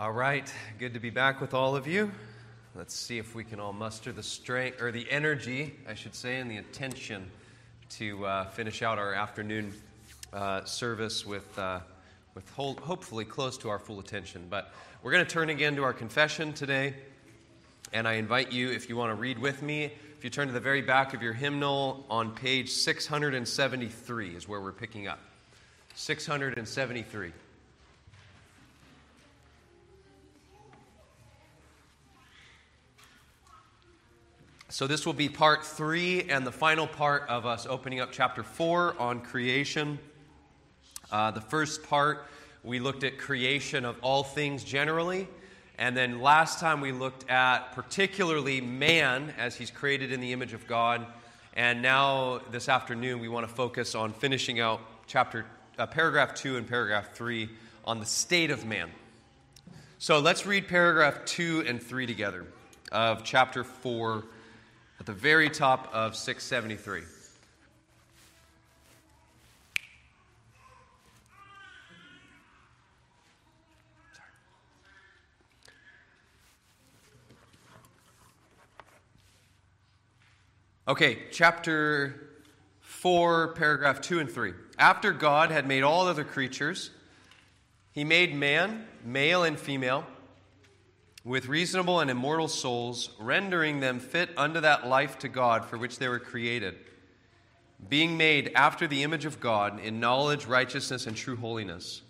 All right, good to be back with all of you. Let's see if we can all muster the strength, or the energy, I should say, and the attention to uh, finish out our afternoon uh, service with, uh, with whole, hopefully close to our full attention. But we're going to turn again to our confession today. And I invite you, if you want to read with me, if you turn to the very back of your hymnal on page 673 is where we're picking up. 673. So, this will be part three and the final part of us opening up chapter four on creation. Uh, the first part, we looked at creation of all things generally. And then last time we looked at particularly man as he's created in the image of God. And now this afternoon, we want to focus on finishing out chapter, uh, paragraph two and paragraph three on the state of man. So let's read paragraph two and three together of chapter four the very top of 673. Okay, chapter 4, paragraph 2 and 3. After God had made all other creatures, he made man, male and female with reasonable and immortal souls, rendering them fit unto that life to God for which they were created, being made after the image of God in knowledge, righteousness, and true holiness,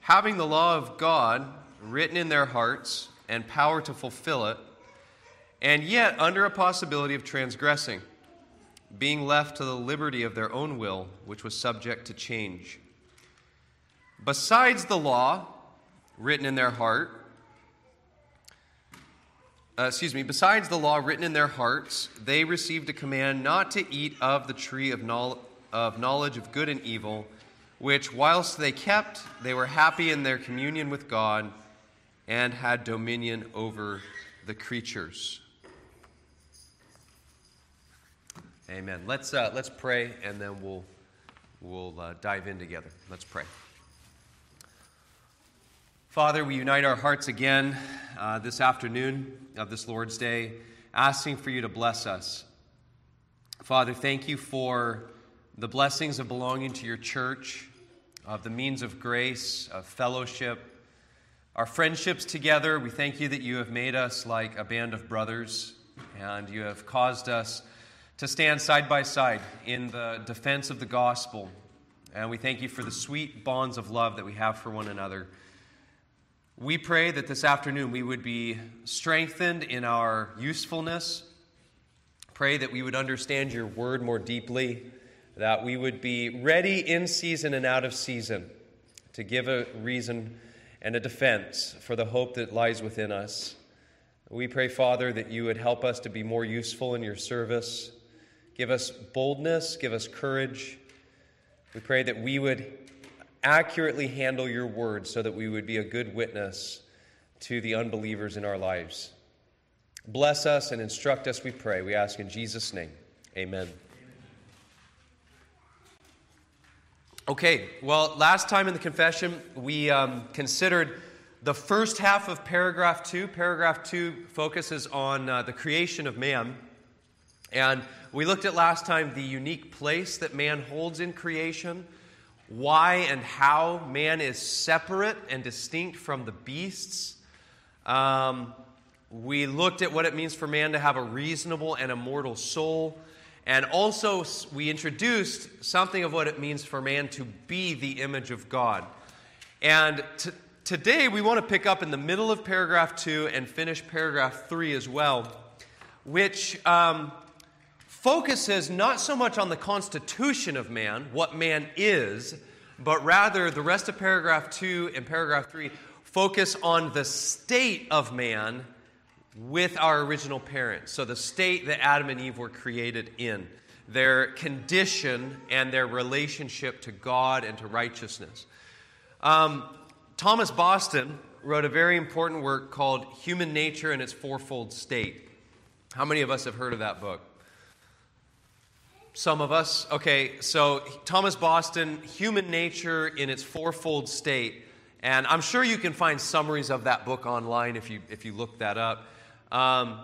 having the law of God written in their hearts and power to fulfill it, and yet under a possibility of transgressing, being left to the liberty of their own will, which was subject to change. Besides the law written in their heart, uh, excuse me, besides the law written in their hearts, they received a command not to eat of the tree of, of knowledge of good and evil, which, whilst they kept, they were happy in their communion with God and had dominion over the creatures. Amen. Let's, uh, let's pray and then we'll, we'll uh, dive in together. Let's pray. Father, we unite our hearts again uh, this afternoon of this Lord's Day, asking for you to bless us. Father, thank you for the blessings of belonging to your church, of the means of grace, of fellowship, our friendships together. We thank you that you have made us like a band of brothers, and you have caused us to stand side by side in the defense of the gospel. And we thank you for the sweet bonds of love that we have for one another. We pray that this afternoon we would be strengthened in our usefulness. Pray that we would understand your word more deeply, that we would be ready in season and out of season to give a reason and a defense for the hope that lies within us. We pray, Father, that you would help us to be more useful in your service. Give us boldness, give us courage. We pray that we would accurately handle your word so that we would be a good witness to the unbelievers in our lives. Bless us and instruct us, we pray. We ask in Jesus' name. Amen. Okay, well, last time in the confession, we um, considered the first half of paragraph two. Paragraph two focuses on uh, the creation of man. And we looked at last time the unique place that man holds in creation why and how man is separate and distinct from the beasts. Um, we looked at what it means for man to have a reasonable and immortal soul. And also, we introduced something of what it means for man to be the image of God. And t- today, we want to pick up in the middle of paragraph two and finish paragraph three as well, which um, focuses not so much on the constitution of man, what man is, but rather the rest of paragraph 2 and paragraph 3 focus on the state of man with our original parents. So, the state that Adam and Eve were created in, their condition and their relationship to God and to righteousness. Um, Thomas Boston wrote a very important work called Human Nature and Its Fourfold State. How many of us have heard of that book? Some of us. Okay, so Thomas Boston, Human Nature in its Fourfold State. And I'm sure you can find summaries of that book online if you, if you look that up. Um,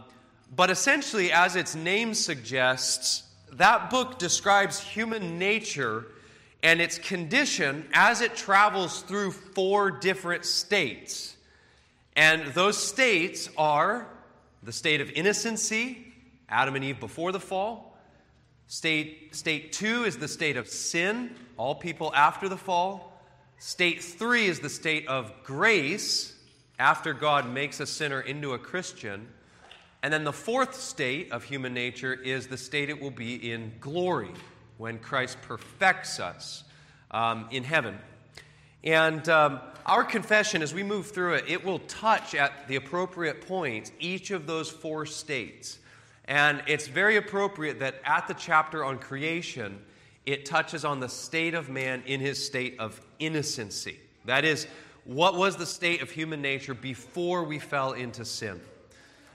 but essentially, as its name suggests, that book describes human nature and its condition as it travels through four different states. And those states are the state of innocency, Adam and Eve before the fall. State, state two is the state of sin, all people after the fall. State three is the state of grace, after God makes a sinner into a Christian. And then the fourth state of human nature is the state it will be in glory when Christ perfects us um, in heaven. And um, our confession, as we move through it, it will touch at the appropriate points each of those four states. And it's very appropriate that at the chapter on creation, it touches on the state of man in his state of innocency. That is, what was the state of human nature before we fell into sin?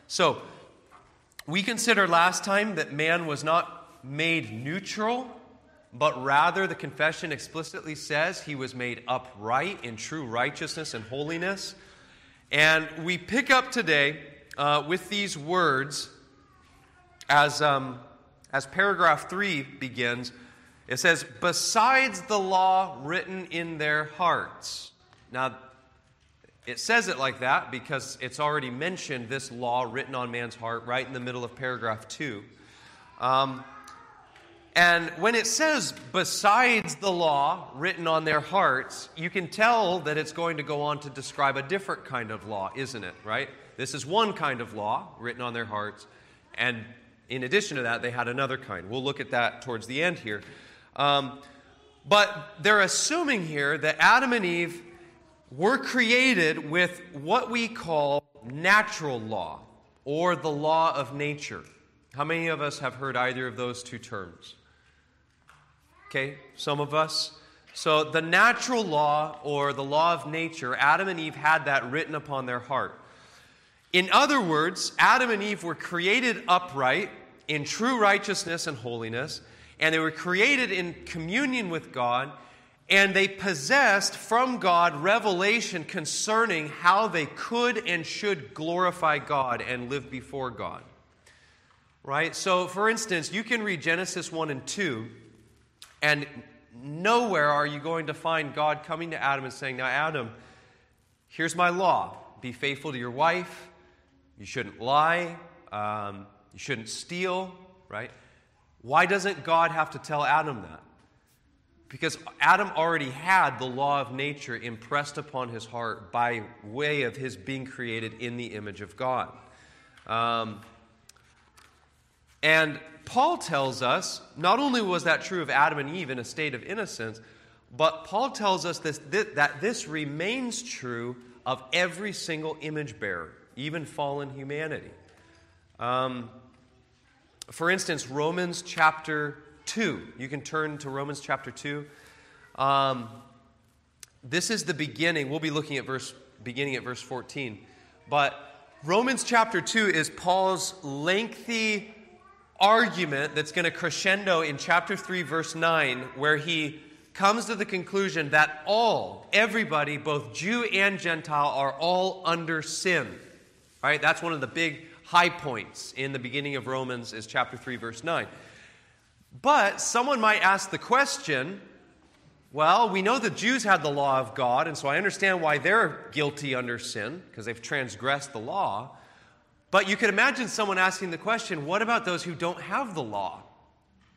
So, we considered last time that man was not made neutral, but rather the confession explicitly says he was made upright in true righteousness and holiness. And we pick up today uh, with these words as, um, as paragraph 3 begins. It says, Besides the law written in their hearts. Now, it says it like that because it's already mentioned this law written on man's heart right in the middle of paragraph 2. Um, and when it says, besides the law written on their hearts, you can tell that it's going to go on to describe a different kind of law, isn't it? Right? This is one kind of law written on their hearts. And in addition to that, they had another kind. We'll look at that towards the end here. Um, but they're assuming here that Adam and Eve were created with what we call natural law or the law of nature. How many of us have heard either of those two terms? Okay, some of us. So, the natural law or the law of nature, Adam and Eve had that written upon their heart. In other words, Adam and Eve were created upright in true righteousness and holiness, and they were created in communion with God, and they possessed from God revelation concerning how they could and should glorify God and live before God. Right? So, for instance, you can read Genesis 1 and 2, and nowhere are you going to find God coming to Adam and saying, Now, Adam, here's my law be faithful to your wife, you shouldn't lie, um, you shouldn't steal, right? Why doesn't God have to tell Adam that? Because Adam already had the law of nature impressed upon his heart by way of his being created in the image of God. Um, and Paul tells us not only was that true of Adam and Eve in a state of innocence, but Paul tells us this, that this remains true of every single image bearer, even fallen humanity. Um, for instance, Romans chapter 2. You can turn to Romans chapter 2. Um, this is the beginning. We'll be looking at verse beginning at verse 14. But Romans chapter 2 is Paul's lengthy argument that's going to crescendo in chapter 3, verse 9, where he comes to the conclusion that all, everybody, both Jew and Gentile, are all under sin. Right? That's one of the big high points in the beginning of Romans, is chapter 3, verse 9. But someone might ask the question well, we know the Jews had the law of God, and so I understand why they're guilty under sin, because they've transgressed the law. But you could imagine someone asking the question what about those who don't have the law?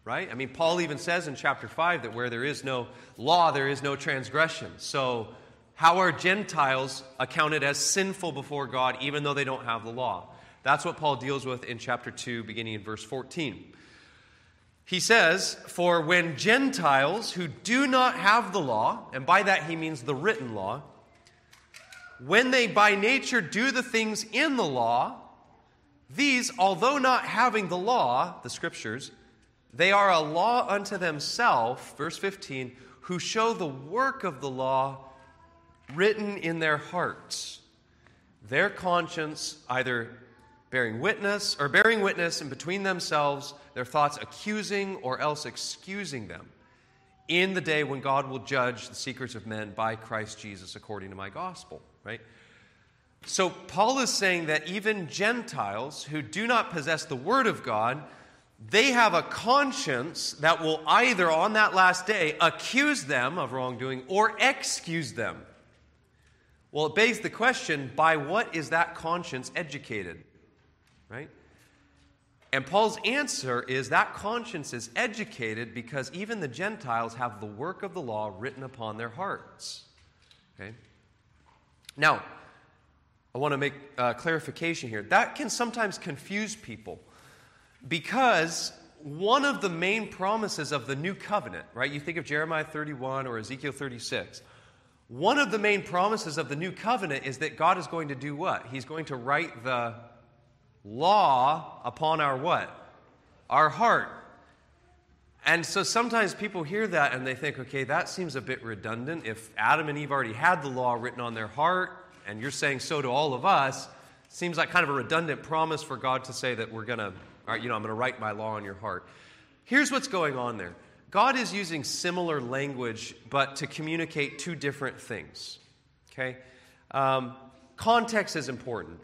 Right? I mean, Paul even says in chapter 5 that where there is no law, there is no transgression. So, how are Gentiles accounted as sinful before God even though they don't have the law? That's what Paul deals with in chapter 2, beginning in verse 14. He says, For when Gentiles who do not have the law, and by that he means the written law, when they by nature do the things in the law, these, although not having the law, the scriptures, they are a law unto themselves, verse 15, who show the work of the law written in their hearts. Their conscience either bearing witness or bearing witness and between themselves, their thoughts accusing or else excusing them. in the day when God will judge the secrets of men by Christ Jesus according to my gospel, right? So Paul is saying that even Gentiles who do not possess the word of God, they have a conscience that will either on that last day accuse them of wrongdoing or excuse them. Well, it begs the question by what is that conscience educated? Right? And Paul's answer is that conscience is educated because even the Gentiles have the work of the law written upon their hearts. Okay? Now, I want to make a clarification here. That can sometimes confuse people because one of the main promises of the new covenant, right? You think of Jeremiah 31 or Ezekiel 36. One of the main promises of the new covenant is that God is going to do what? He's going to write the law upon our what? Our heart. And so sometimes people hear that and they think, okay, that seems a bit redundant. If Adam and Eve already had the law written on their heart, and you're saying so to all of us, seems like kind of a redundant promise for God to say that we're going to, you know, I'm going to write my law on your heart. Here's what's going on there God is using similar language, but to communicate two different things. Okay? Um, context is important.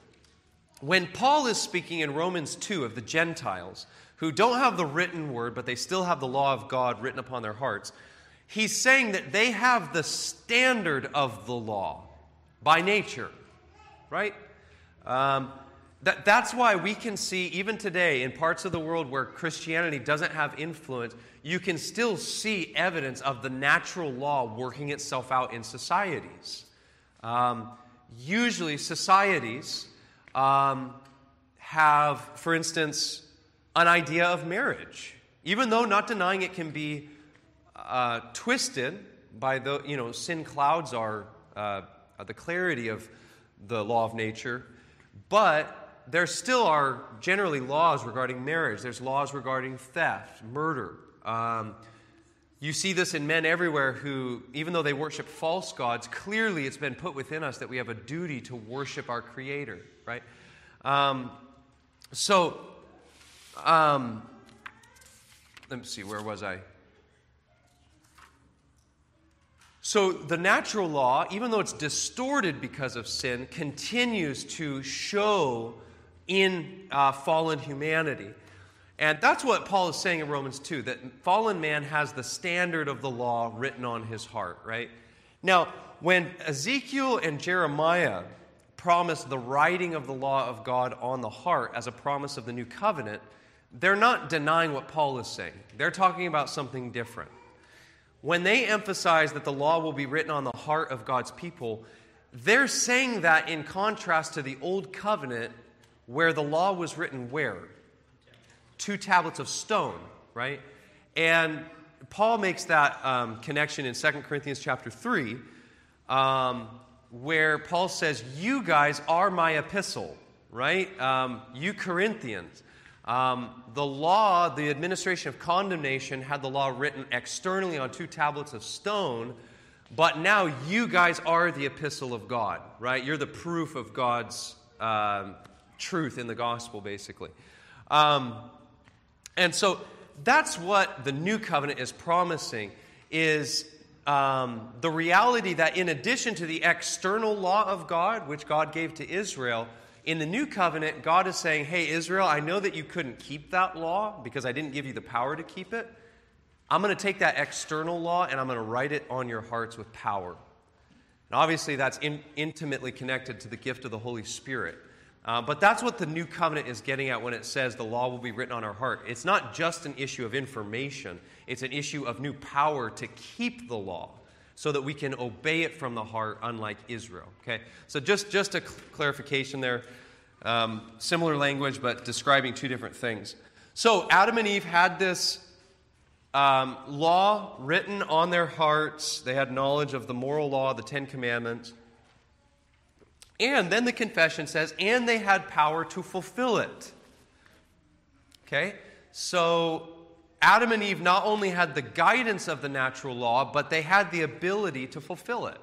When Paul is speaking in Romans 2 of the Gentiles, who don't have the written word, but they still have the law of God written upon their hearts, he's saying that they have the standard of the law by nature, right? Um, that, that's why we can see, even today, in parts of the world where Christianity doesn't have influence, you can still see evidence of the natural law working itself out in societies. Um, usually, societies um, have, for instance, an idea of marriage, even though not denying it can be uh, twisted by the, you know, sin clouds are uh, the clarity of the law of nature, but there still are generally laws regarding marriage. There's laws regarding theft, murder. Um, you see this in men everywhere who, even though they worship false gods, clearly it's been put within us that we have a duty to worship our Creator, right? Um, so, um, let me see, where was I? So, the natural law, even though it's distorted because of sin, continues to show in uh, fallen humanity. And that's what Paul is saying in Romans 2 that fallen man has the standard of the law written on his heart, right? Now, when Ezekiel and Jeremiah promise the writing of the law of God on the heart as a promise of the new covenant, they're not denying what Paul is saying. They're talking about something different. When they emphasize that the law will be written on the heart of God's people, they're saying that in contrast to the old covenant where the law was written where? Two tablets of stone, right? And Paul makes that um, connection in 2 Corinthians chapter 3, um, where Paul says, You guys are my epistle, right? Um, you Corinthians. Um, the law, the administration of condemnation, had the law written externally on two tablets of stone, but now you guys are the epistle of God, right? You're the proof of God's um, truth in the gospel, basically. Um, and so that's what the new covenant is promising is um, the reality that in addition to the external law of God, which God gave to Israel, in the new covenant, God is saying, Hey, Israel, I know that you couldn't keep that law because I didn't give you the power to keep it. I'm going to take that external law and I'm going to write it on your hearts with power. And obviously, that's in, intimately connected to the gift of the Holy Spirit. Uh, but that's what the new covenant is getting at when it says the law will be written on our heart. It's not just an issue of information, it's an issue of new power to keep the law so that we can obey it from the heart, unlike Israel. Okay? So, just, just a cl- clarification there. Um, similar language, but describing two different things. So, Adam and Eve had this um, law written on their hearts. They had knowledge of the moral law, the Ten Commandments. And then the confession says, and they had power to fulfill it. Okay? So Adam and Eve not only had the guidance of the natural law, but they had the ability to fulfill it.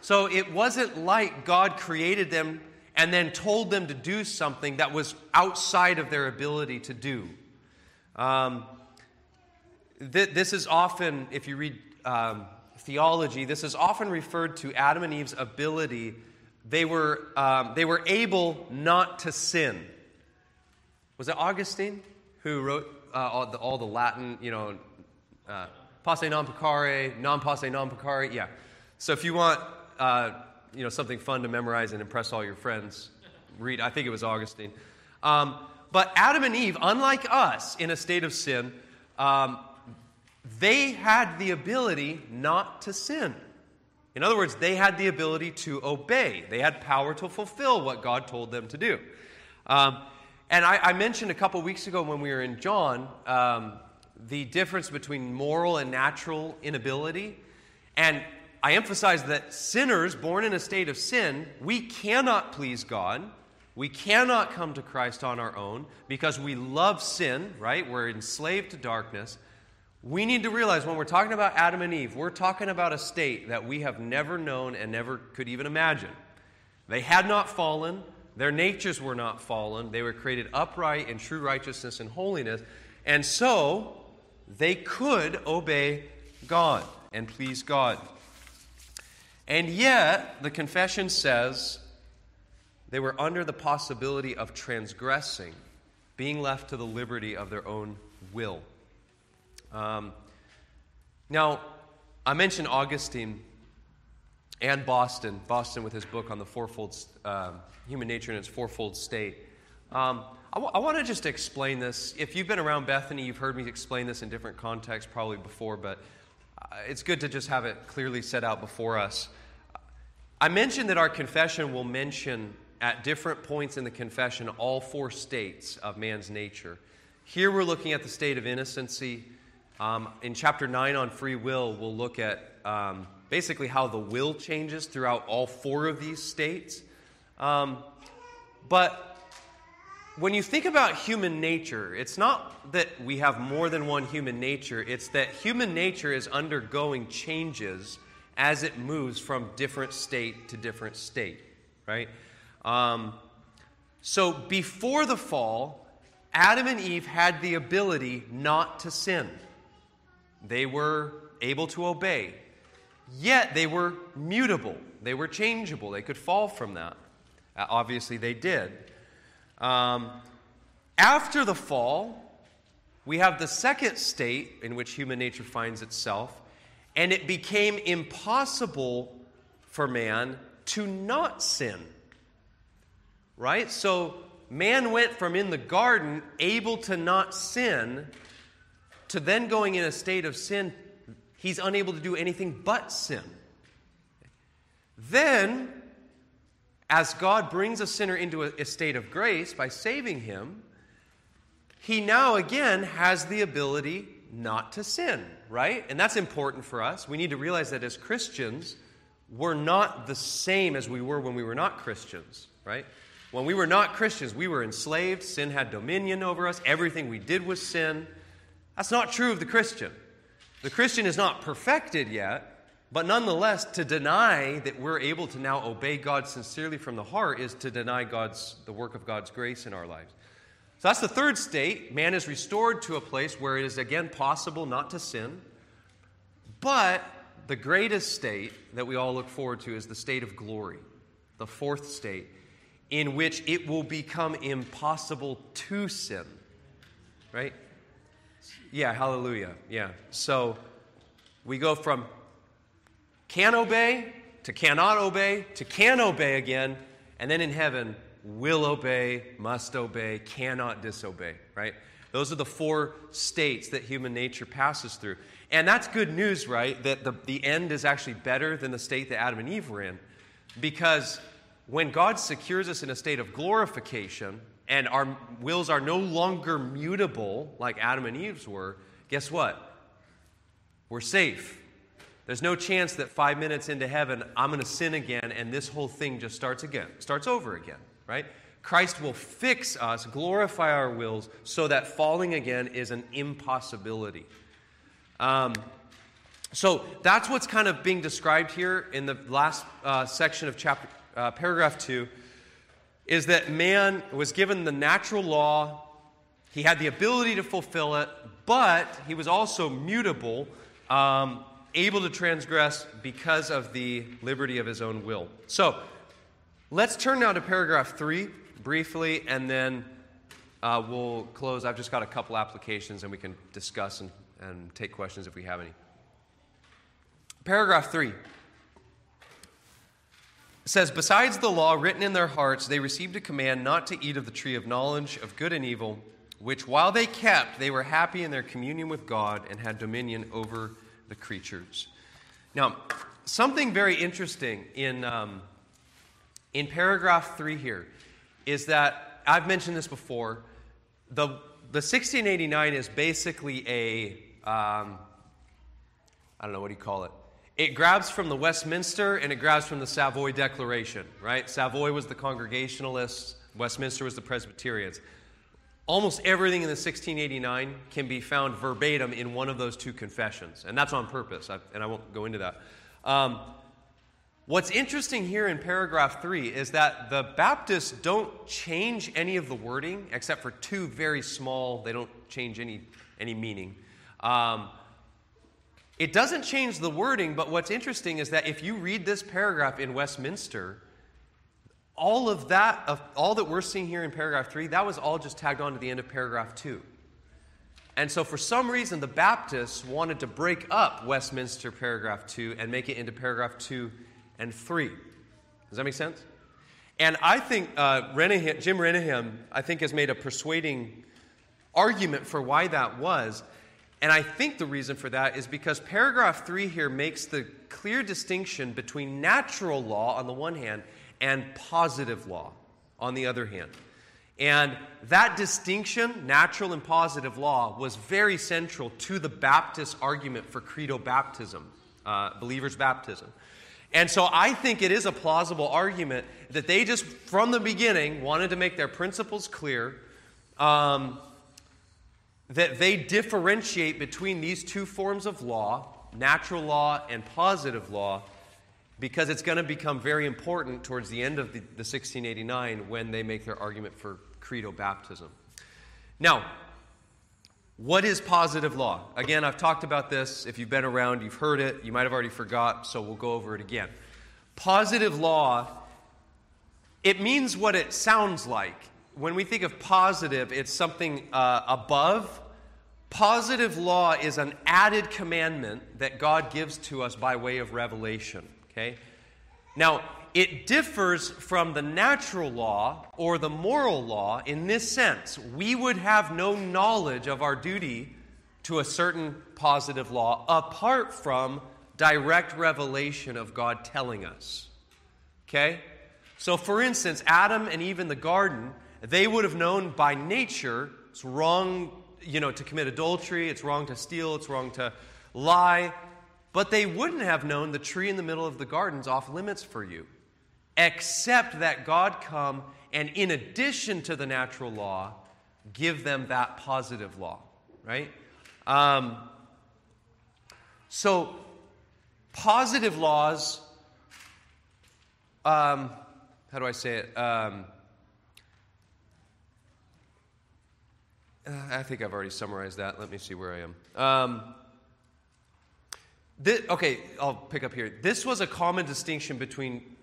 So it wasn't like God created them and then told them to do something that was outside of their ability to do. Um, th- this is often, if you read um, theology, this is often referred to Adam and Eve's ability. They were, um, they were able not to sin. Was it Augustine who wrote uh, all, the, all, the, Latin, you know, uh, posse non peccare, non posse non peccare? Yeah. So if you want, uh, you know, something fun to memorize and impress all your friends, read, I think it was Augustine. Um, but Adam and Eve, unlike us in a state of sin, um, they had the ability not to sin. In other words, they had the ability to obey. They had power to fulfill what God told them to do. Um, and I, I, mentioned a couple weeks ago when we were in John um, the difference between moral and natural inability. And I emphasize that sinners born in a state of sin, we cannot please God. We cannot come to Christ on our own because we love sin, right? We're enslaved to darkness. We need to realize when we're talking about Adam and Eve, we're talking about a state that we have never known and never could even imagine. They had not fallen, their natures were not fallen, they were created upright in true righteousness and holiness, and so they could obey God and please God. And yet, the confession says they were under the possibility of transgressing, being left to the liberty of their own will. Um, now, I mentioned Augustine and Boston, Boston with his book on the fourfold uh, human nature and its fourfold state. Um, I, w- I want to just explain this. If you've been around Bethany, you've heard me explain this in different contexts probably before, but uh, it's good to just have it clearly set out before us. I mentioned that our confession will mention at different points in the confession all four states of man's nature. Here we're looking at the state of innocency, um, in chapter 9 on free will, we'll look at um, basically how the will changes throughout all four of these states. Um, but when you think about human nature, it's not that we have more than one human nature, it's that human nature is undergoing changes as it moves from different state to different state, right? Um, so before the fall, Adam and Eve had the ability not to sin. They were able to obey. Yet they were mutable. They were changeable. They could fall from that. Uh, obviously, they did. Um, after the fall, we have the second state in which human nature finds itself, and it became impossible for man to not sin. Right? So, man went from in the garden able to not sin to then going in a state of sin, he's unable to do anything but sin. Then, as God brings a sinner into a, state of grace by saving him, he now again has the ability not to sin, right? And that's important for us. We need to realize that as Christians, we're not the same as we were when we were not Christians, right? When we were not Christians, we were enslaved. Sin had dominion over us. Everything we did was sin. That's not true of the Christian. The Christian is not perfected yet, but nonetheless, to deny that we're able to now obey God sincerely from the heart is to deny God's, the work of God's grace in our lives. So that's the third state. Man is restored to a place where it is again possible not to sin. But the greatest state that we all look forward to is the state of glory, the fourth state, in which it will become impossible to sin. Right? Yeah, hallelujah. Yeah. So we go from can obey to cannot obey to can obey again, and then in heaven, will obey, must obey, cannot disobey, right? Those are the four states that human nature passes through. And that's good news, right? That the, the end is actually better than the state that Adam and Eve were in. Because when God secures us in a state of glorification, and our wills are no longer mutable like Adam and Eve's were, guess what? We're safe. There's no chance that five minutes into heaven, I'm going to sin again and this whole thing just starts again, starts over again, right? Christ will fix us, glorify our wills, so that falling again is an impossibility. Um, so that's what's kind of being described here in the last uh, section of chapter, uh, paragraph 2 is that man was given the natural law, he had the ability to fulfill it, but he was also mutable, um, able to transgress because of the liberty of his own will. So let's turn now to paragraph three briefly, and then uh, we'll close. I've just got a couple applications, and we can discuss and, and take questions if we have any. Paragraph three says, Besides the law written in their hearts, they received a command not to eat of the tree of knowledge of good and evil, which while they kept, they were happy in their communion with God and had dominion over the creatures. Now, something very interesting in, um, in paragraph three here is that I've mentioned this before. The, the 1689 is basically a, um, I don't know, what do you call it? It grabs from the Westminster and it grabs from the Savoy Declaration, right? Savoy was the Congregationalists, Westminster was the Presbyterians. Almost everything in the 1689 can be found verbatim in one of those two confessions, and that's on purpose, I, and I won't go into that. Um, what's interesting here in paragraph three is that the Baptists don't change any of the wording except for two very small, they don't change any, any meaning. Um, it doesn't change the wording, but what's interesting is that if you read this paragraph in Westminster, all of that, all that we're seeing here in paragraph three, that was all just tagged on to the end of paragraph two. And so, for some reason, the Baptists wanted to break up Westminster paragraph two and make it into paragraph two and three. Does that make sense? And I think uh, Jim Renihan, I think, has made a persuading argument for why that was. And I think the reason for that is because paragraph three here makes the clear distinction between natural law on the one hand and positive law on the other hand. And that distinction, natural and positive law, was very central to the Baptist argument for credo baptism, uh, believers' baptism. And so I think it is a plausible argument that they just, from the beginning, wanted to make their principles clear. Um, that they differentiate between these two forms of law, natural law and positive law, because it's going to become very important towards the end of the, the 1689 when they make their argument for credo baptism. Now, what is positive law? Again, I've talked about this. If you've been around, you've heard it. You might have already forgot, so we'll go over it again. Positive law, it means what it sounds like when we think of positive, it's something uh, above. Positive law is an added commandment that God gives to us by way of revelation. Okay? Now, it differs from the natural law or the moral law in this sense. We would have no knowledge of our duty to a certain positive law apart from direct revelation of God telling us. Okay? So, for instance, Adam and Eve in the garden they would have known by nature it's wrong, you know, to commit adultery, it's wrong to steal, it's wrong to lie, but they wouldn't have known the tree in the middle of the garden's off limits for you, except that God come and in addition to the natural law, give them that positive law, right? Um, so, positive laws, um, how do I say it? Um, I think I've already summarized that. Let me see where I am. Um, this, okay, I'll pick up here. This was a common distinction between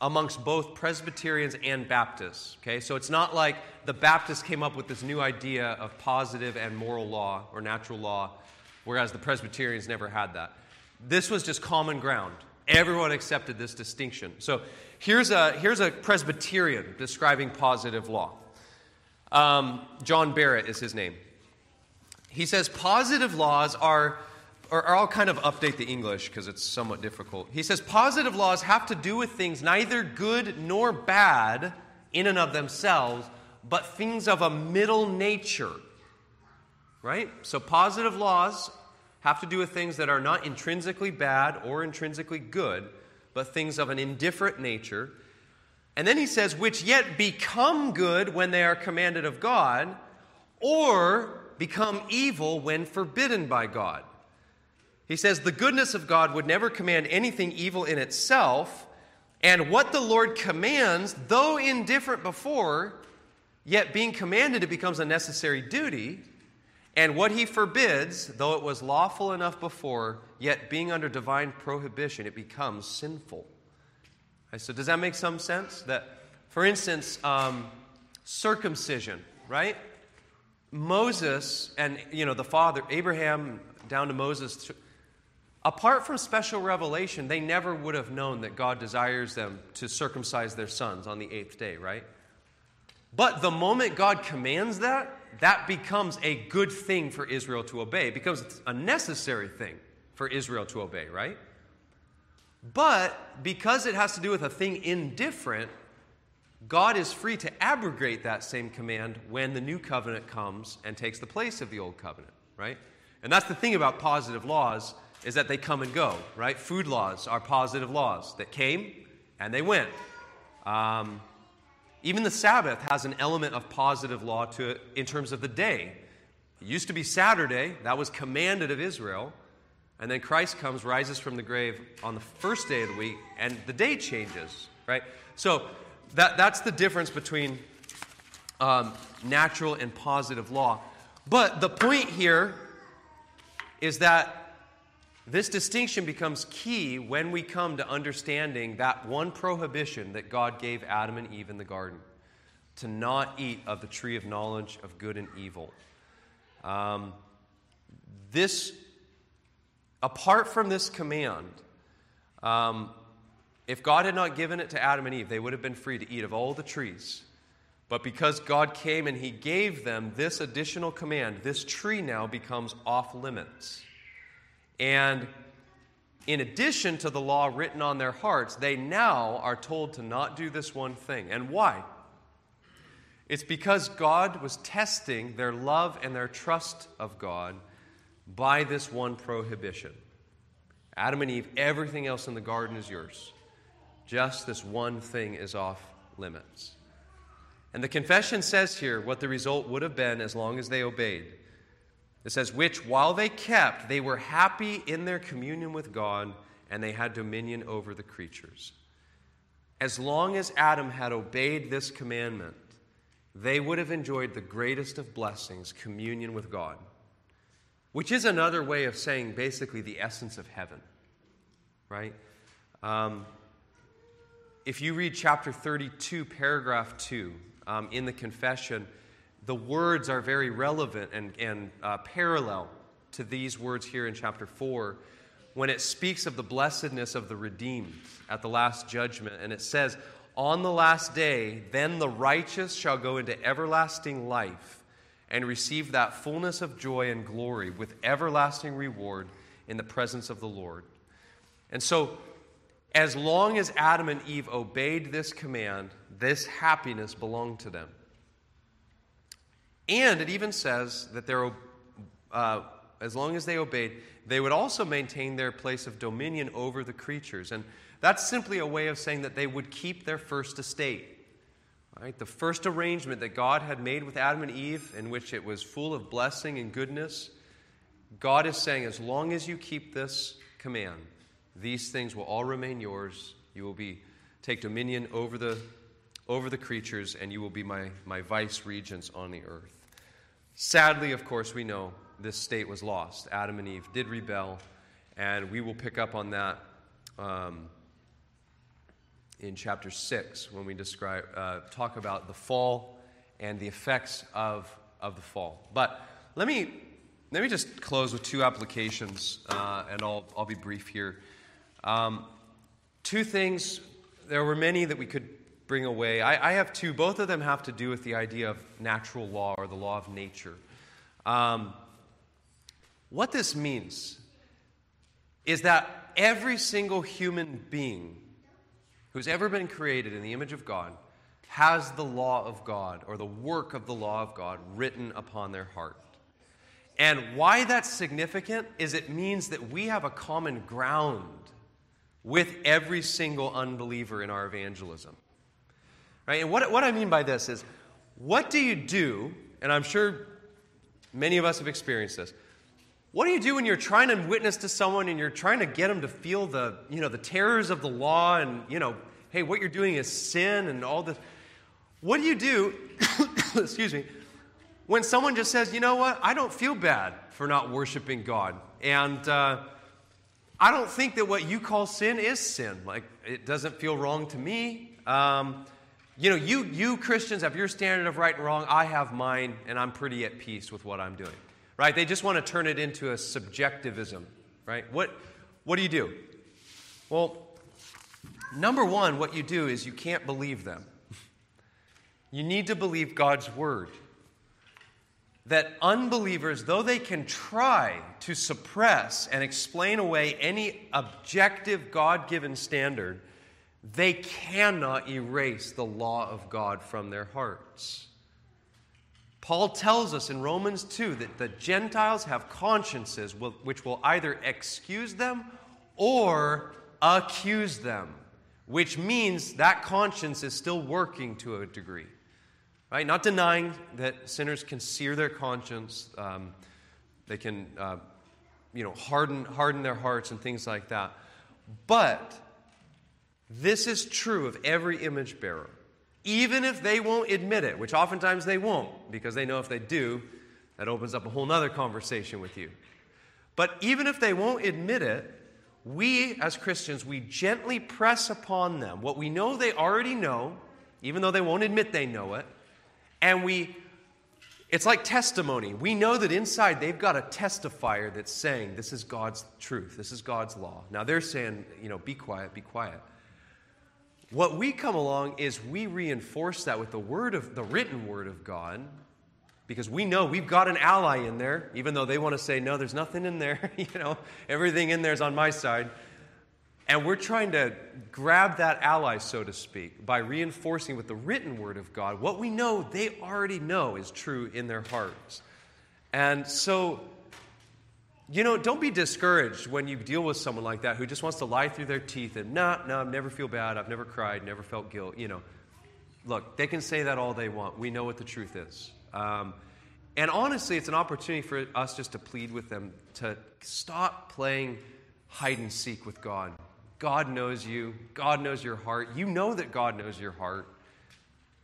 amongst both Presbyterians and Baptists. Okay, so it's not like the Baptists came up with this new idea of positive and moral law or natural law, whereas the Presbyterians never had that. This was just common ground. Everyone accepted this distinction. So here's a, here's a Presbyterian describing positive law. Um, John Barrett is his name. He says positive laws are, or, or I'll kind of update the English because it's somewhat difficult. He says positive laws have to do with things neither good nor bad in and of themselves, but things of a middle nature. Right? So positive laws have to do with things that are not intrinsically bad or intrinsically good, but things of an indifferent nature. And then he says, which yet become good when they are commanded of God, or become evil when forbidden by God. He says, the goodness of God would never command anything evil in itself, and what the Lord commands, though indifferent before, Yet, being commanded, it becomes a necessary duty. And what he forbids, though it was lawful enough before, yet being under divine prohibition, it becomes sinful. So, does that make some sense? That, for instance, um, circumcision, right? Moses and you know the father Abraham down to Moses apart from special revelation they never would have known that God desires them to circumcise their sons on the 8th day right but the moment God commands that that becomes a good thing for Israel to obey because it's a necessary thing for Israel to obey right but because it has to do with a thing indifferent God is free to abrogate that same command when the new covenant comes and takes the place of the old covenant, right? And that's the thing about positive laws is that they come and go, right? Food laws are positive laws that came and they went. Um, even the Sabbath has an element of positive law to it in terms of the day. It used to be Saturday, that was commanded of Israel. And then Christ comes, rises from the grave on the first day of the week, and the day changes, right? So that, that's the difference between um, natural and positive law. But the point here is that this distinction becomes key when we come to understanding that one prohibition that God gave Adam and Eve in the garden to not eat of the tree of knowledge of good and evil. Um, this, apart from this command, um, if God had not given it to Adam and Eve, they would have been free to eat of all the trees. But because God came and He gave them this additional command, this tree now becomes off limits. And in addition to the law written on their hearts, they now are told to not do this one thing. And why? It's because God was testing their love and their trust of God by this one prohibition. Adam and Eve, everything else in the garden is yours. Just this one thing is off limits. And the confession says here what the result would have been as long as they obeyed. It says, which while they kept, they were happy in their communion with God and they had dominion over the creatures. As long as Adam had obeyed this commandment, they would have enjoyed the greatest of blessings, communion with God, which is another way of saying basically the essence of heaven, right? Um, if you read chapter 32, paragraph 2, um, in the confession, the words are very relevant and, and uh, parallel to these words here in chapter 4 when it speaks of the blessedness of the redeemed at the last judgment. And it says, On the last day, then the righteous shall go into everlasting life and receive that fullness of joy and glory with everlasting reward in the presence of the Lord. And so, as long as Adam and Eve obeyed this command, this happiness belonged to them. And it even says that they're, uh, as long as they obeyed, they would also maintain their place of dominion over the creatures. And that's simply a way of saying that they would keep their first estate. Right? The first arrangement that God had made with Adam and Eve, in which it was full of blessing and goodness, God is saying, as long as you keep this command, these things will all remain yours. You will be take dominion over the over the creatures, and you will be my, my vice regents on the earth. Sadly, of course, we know this state was lost. Adam and Eve did rebel, and we will pick up on that um, in chapter 6 when we describe, uh, talk about the fall and the effects of, of the fall. But let me, let me just close with two applications, uh, and I'll, I'll be brief here. Um, two things, there were many that we could bring away. I, I, have two. Both of them have to do with the idea of natural law or the law of nature. Um, what this means is that every single human being who's ever been created in the image of God has the law of God or the work of the law of God written upon their heart. And why that's significant is it means that we have a common ground with every single unbeliever in our evangelism. Right? And what, what I mean by this is, what do you do, and I'm sure many of us have experienced this, what do you do when you're trying to witness to someone and you're trying to get them to feel the, you know, the terrors of the law and, you know, hey, what you're doing is sin and all this? What do you do excuse me, when someone just says, you know what, I don't feel bad for not worshiping God. And uh, I don't think that what you call sin is sin. Like, it doesn't feel wrong to me. Um, you know, you, you Christians have your standard of right and wrong. I have mine, and I'm pretty at peace with what I'm doing. Right? They just want to turn it into a subjectivism. Right? What, what do you do? Well, number one, what you do is you can't believe them. You need to believe God's word that unbelievers, though they can try to suppress and explain away any objective God given standard, they cannot erase the law of God from their hearts. Paul tells us in Romans 2 that the Gentiles have consciences which will either excuse them or accuse them, which means that conscience is still working to a degree. Right? Not denying that sinners can sear their conscience, um, they can, uh, you know, harden, harden their hearts and things like that. But this is true of every image bearer. Even if they won't admit it, which oftentimes they won't, because they know if they do, that opens up a whole other conversation with you. But even if they won't admit it, we as Christians, we gently press upon them what we know they already know, even though they won't admit they know it, and we, it's like testimony. We know that inside they've got a testifier that's saying, This is God's truth, this is God's law. Now they're saying, you know, be quiet, be quiet. What we come along is we reinforce that with the word of the written word of God, because we know we've got an ally in there, even though they want to say, no, there's nothing in there. you know, everything in there is on my side. And we're trying to grab that ally, so to speak, by reinforcing with the written word of God what we know they already know is true in their hearts. And so, you know, don't be discouraged when you deal with someone like that who just wants to lie through their teeth and, nah, no, I never feel bad, I've never cried, never felt guilt. You know, look, they can say that all they want. We know what the truth is. Um, and honestly, it's an opportunity for us just to plead with them to stop playing hide and seek with God. God knows you. God knows your heart. You know that God knows your heart.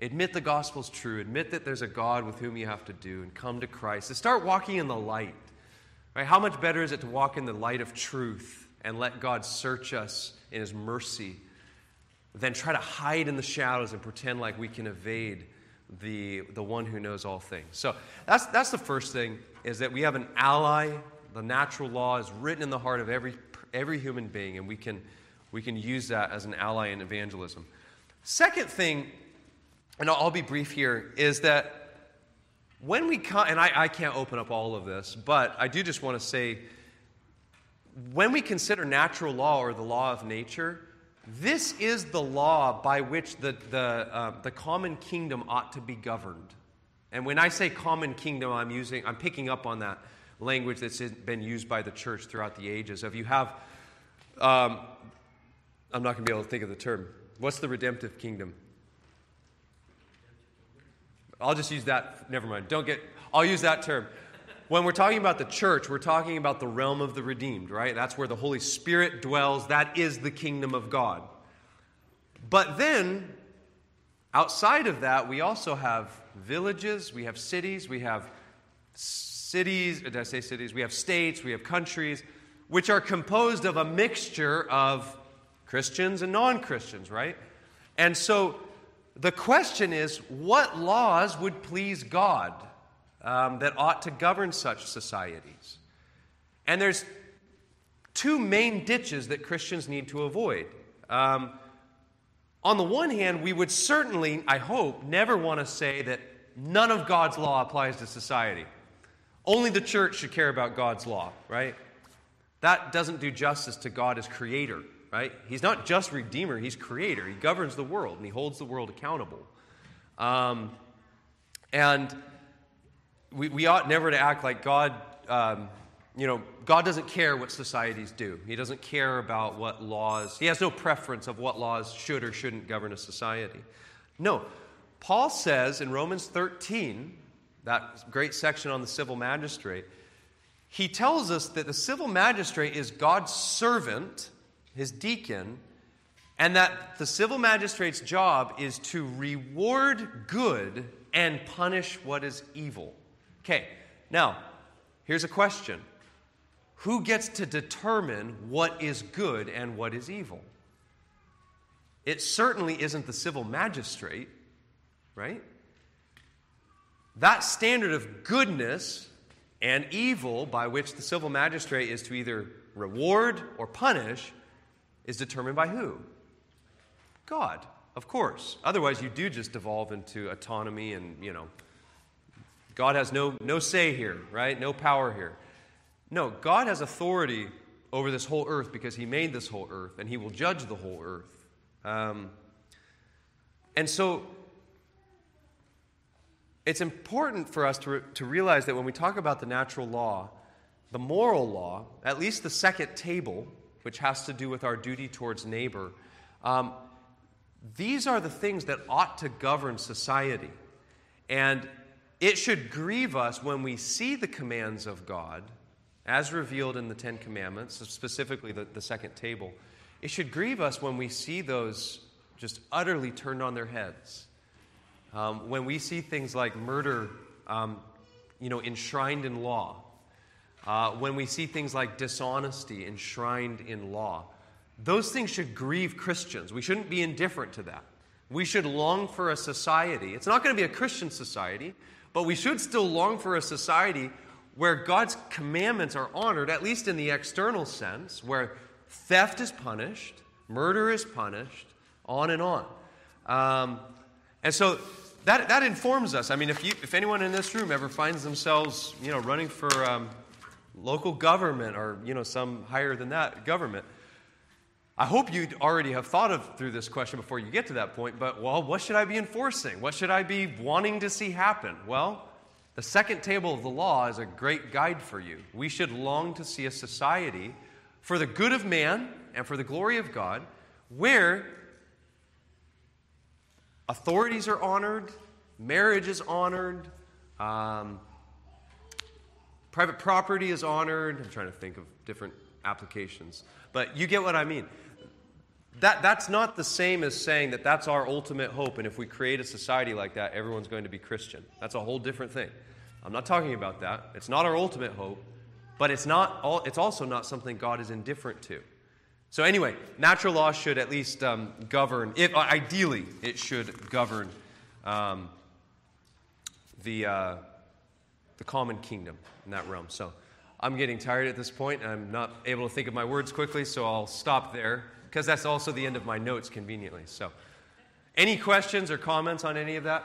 Admit the gospel's true. Admit that there's a God with whom you have to do and come to Christ. To start walking in the light. Right? How much better is it to walk in the light of truth and let God search us in his mercy than try to hide in the shadows and pretend like we can evade the, the one who knows all things. So that's, that's the first thing is that we have an ally. The natural law is written in the heart of every, every human being, and we can we can use that as an ally in evangelism. Second thing, and I'll be brief here, is that when we come, and I, I can't open up all of this, but I do just want to say when we consider natural law or the law of nature, this is the law by which the, the, uh, the common kingdom ought to be governed. And when I say common kingdom, I'm using, I'm picking up on that language that's been used by the church throughout the ages. If you have um, I'm not going to be able to think of the term. What's the redemptive kingdom? I'll just use that. Never mind. Don't get, I'll use that term. When we're talking about the church, we're talking about the realm of the redeemed, right? That's where the Holy Spirit dwells. That is the kingdom of God. But then, outside of that, we also have villages, we have cities, we have cities, did I say cities? We have states, we have countries, which are composed of a mixture of Christians and non Christians, right? And so the question is what laws would please God um, that ought to govern such societies? And there's two main ditches that Christians need to avoid. Um, on the one hand, we would certainly, I hope, never want to say that none of God's law applies to society. Only the church should care about God's law, right? That doesn't do justice to God as creator right? He's not just Redeemer, He's Creator. He governs the world and He holds the world accountable. Um, and we, we ought never to act like God, um, you know, God doesn't care what societies do. He doesn't care about what laws, He has no preference of what laws should or shouldn't govern a society. No. Paul says in Romans 13, that great section on the civil magistrate, he tells us that the civil magistrate is God's servant his deacon, and that the civil magistrate's job is to reward good and punish what is evil. Okay, now, here's a question Who gets to determine what is good and what is evil? It certainly isn't the civil magistrate, right? That standard of goodness and evil by which the civil magistrate is to either reward or punish is determined by who? God, of course. Otherwise, you do just devolve into autonomy and, you know, God has no, no say here, right? No power here. No, God has authority over this whole earth because He made this whole earth and He will judge the whole earth. Um, and so it's important for us to, re- to realize that when we talk about the natural law, the moral law, at least the second table, which has to do with our duty towards neighbor, um, these are the things that ought to govern society. And it should grieve us when we see the commands of God, as revealed in the Ten Commandments, specifically the, the second table. It should grieve us when we see those just utterly turned on their heads. Um, when we see things like murder, um, you know, enshrined in law, uh, when we see things like dishonesty enshrined in law, those things should grieve Christians. We shouldn't be indifferent to that. We should long for a society. It's not going to be a Christian society, but we should still long for a society where God's commandments are honored, at least in the external sense, where theft is punished, murder is punished, on and on. Um, and so that, that informs us. I mean, if, you, if anyone in this room ever finds themselves, you know, running for um, local government or, you know, some higher than that government, I hope you already have thought of through this question before you get to that point, but well, what should I be enforcing? What should I be wanting to see happen? Well, the second table of the law is a great guide for you. We should long to see a society for the good of man and for the glory of God where authorities are honored, marriage is honored, um, private property is honored. I'm trying to think of different applications, but you get what I mean. That, that's not the same as saying that that's our ultimate hope, and if we create a society like that, everyone's going to be Christian. That's a whole different thing. I'm not talking about that. It's not our ultimate hope, but it's, not all, it's also not something God is indifferent to. So, anyway, natural law should at least um, govern, uh, ideally, it should govern um, the, uh, the common kingdom in that realm. So, I'm getting tired at this point. I'm not able to think of my words quickly, so I'll stop there because that's also the end of my notes conveniently. So, any questions or comments on any of that?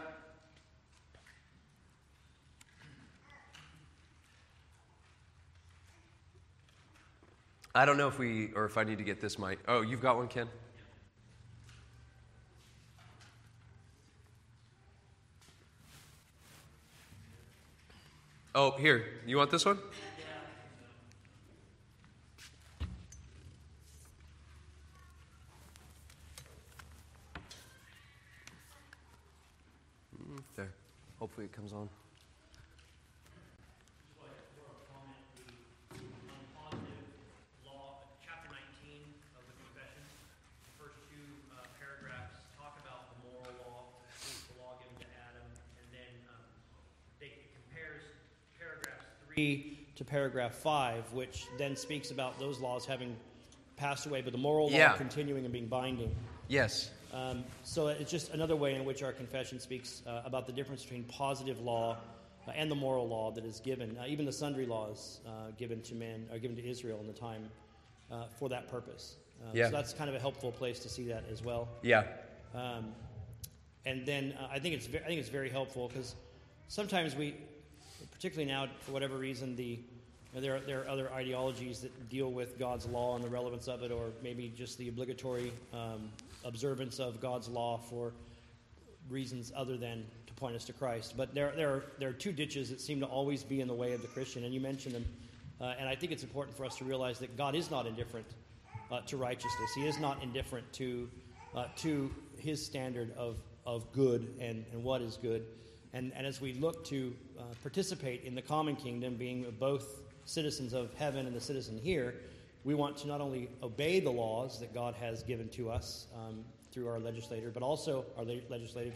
I don't know if we, or if I need to get this mic. Oh, you've got one, Ken? Oh, here. You want this one? Mm, there. Hopefully it comes on. To paragraph 5, which then speaks about those laws having passed away, but the moral law Yeah. continuing and being binding. Yes. Um, so it's just another way in which our confession speaks uh, about the difference between positive law uh, and the moral law that is given. Uh, even the sundry laws uh, given to men are given to Israel in the time uh, for that purpose. Uh, Yeah. So that's kind of a helpful place to see that as well. Yeah. Um, and then uh, I think it's ve- I think it's very helpful because sometimes we, particularly now for whatever reason, the there are, there are other ideologies that deal with God's law and the relevance of it, or maybe just the obligatory um, observance of God's law for reasons other than to point us to Christ. But there, there, are, there are two ditches that seem to always be in the way of the Christian, and you mentioned them. Uh, and I think it's important for us to realize that God is not indifferent uh, to righteousness. He is not indifferent to, uh, to his standard of, of good and, and what is good. And, and as we look to uh, participate in the common kingdom, being both citizens of heaven and the citizen here, we want to not only obey the laws that God has given to us um, through our legislator, but also our le- legislative,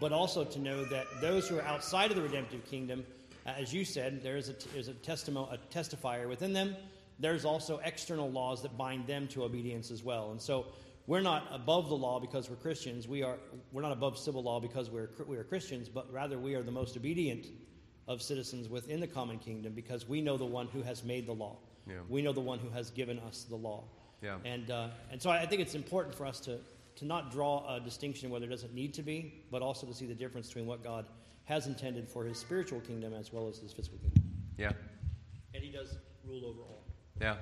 but also to know that those who are outside of the redemptive kingdom, uh, as you said, there is a, there's a, testimony, a testifier within them. There's also external laws that bind them to obedience as well. And so we're not above the law because we're Christians. We are, we're not above civil law because we're, we are Christians, but rather we are the most obedient of citizens within the common kingdom because we know the one who has made the law. Yeah. We know the one who has given us the law. Yeah. And, uh, and so I think it's important for us to, to not draw a distinction where there doesn't need to be, but also to see the difference between what God has intended for his spiritual kingdom as well as his physical kingdom. Yeah. And he does rule over all. Yeah.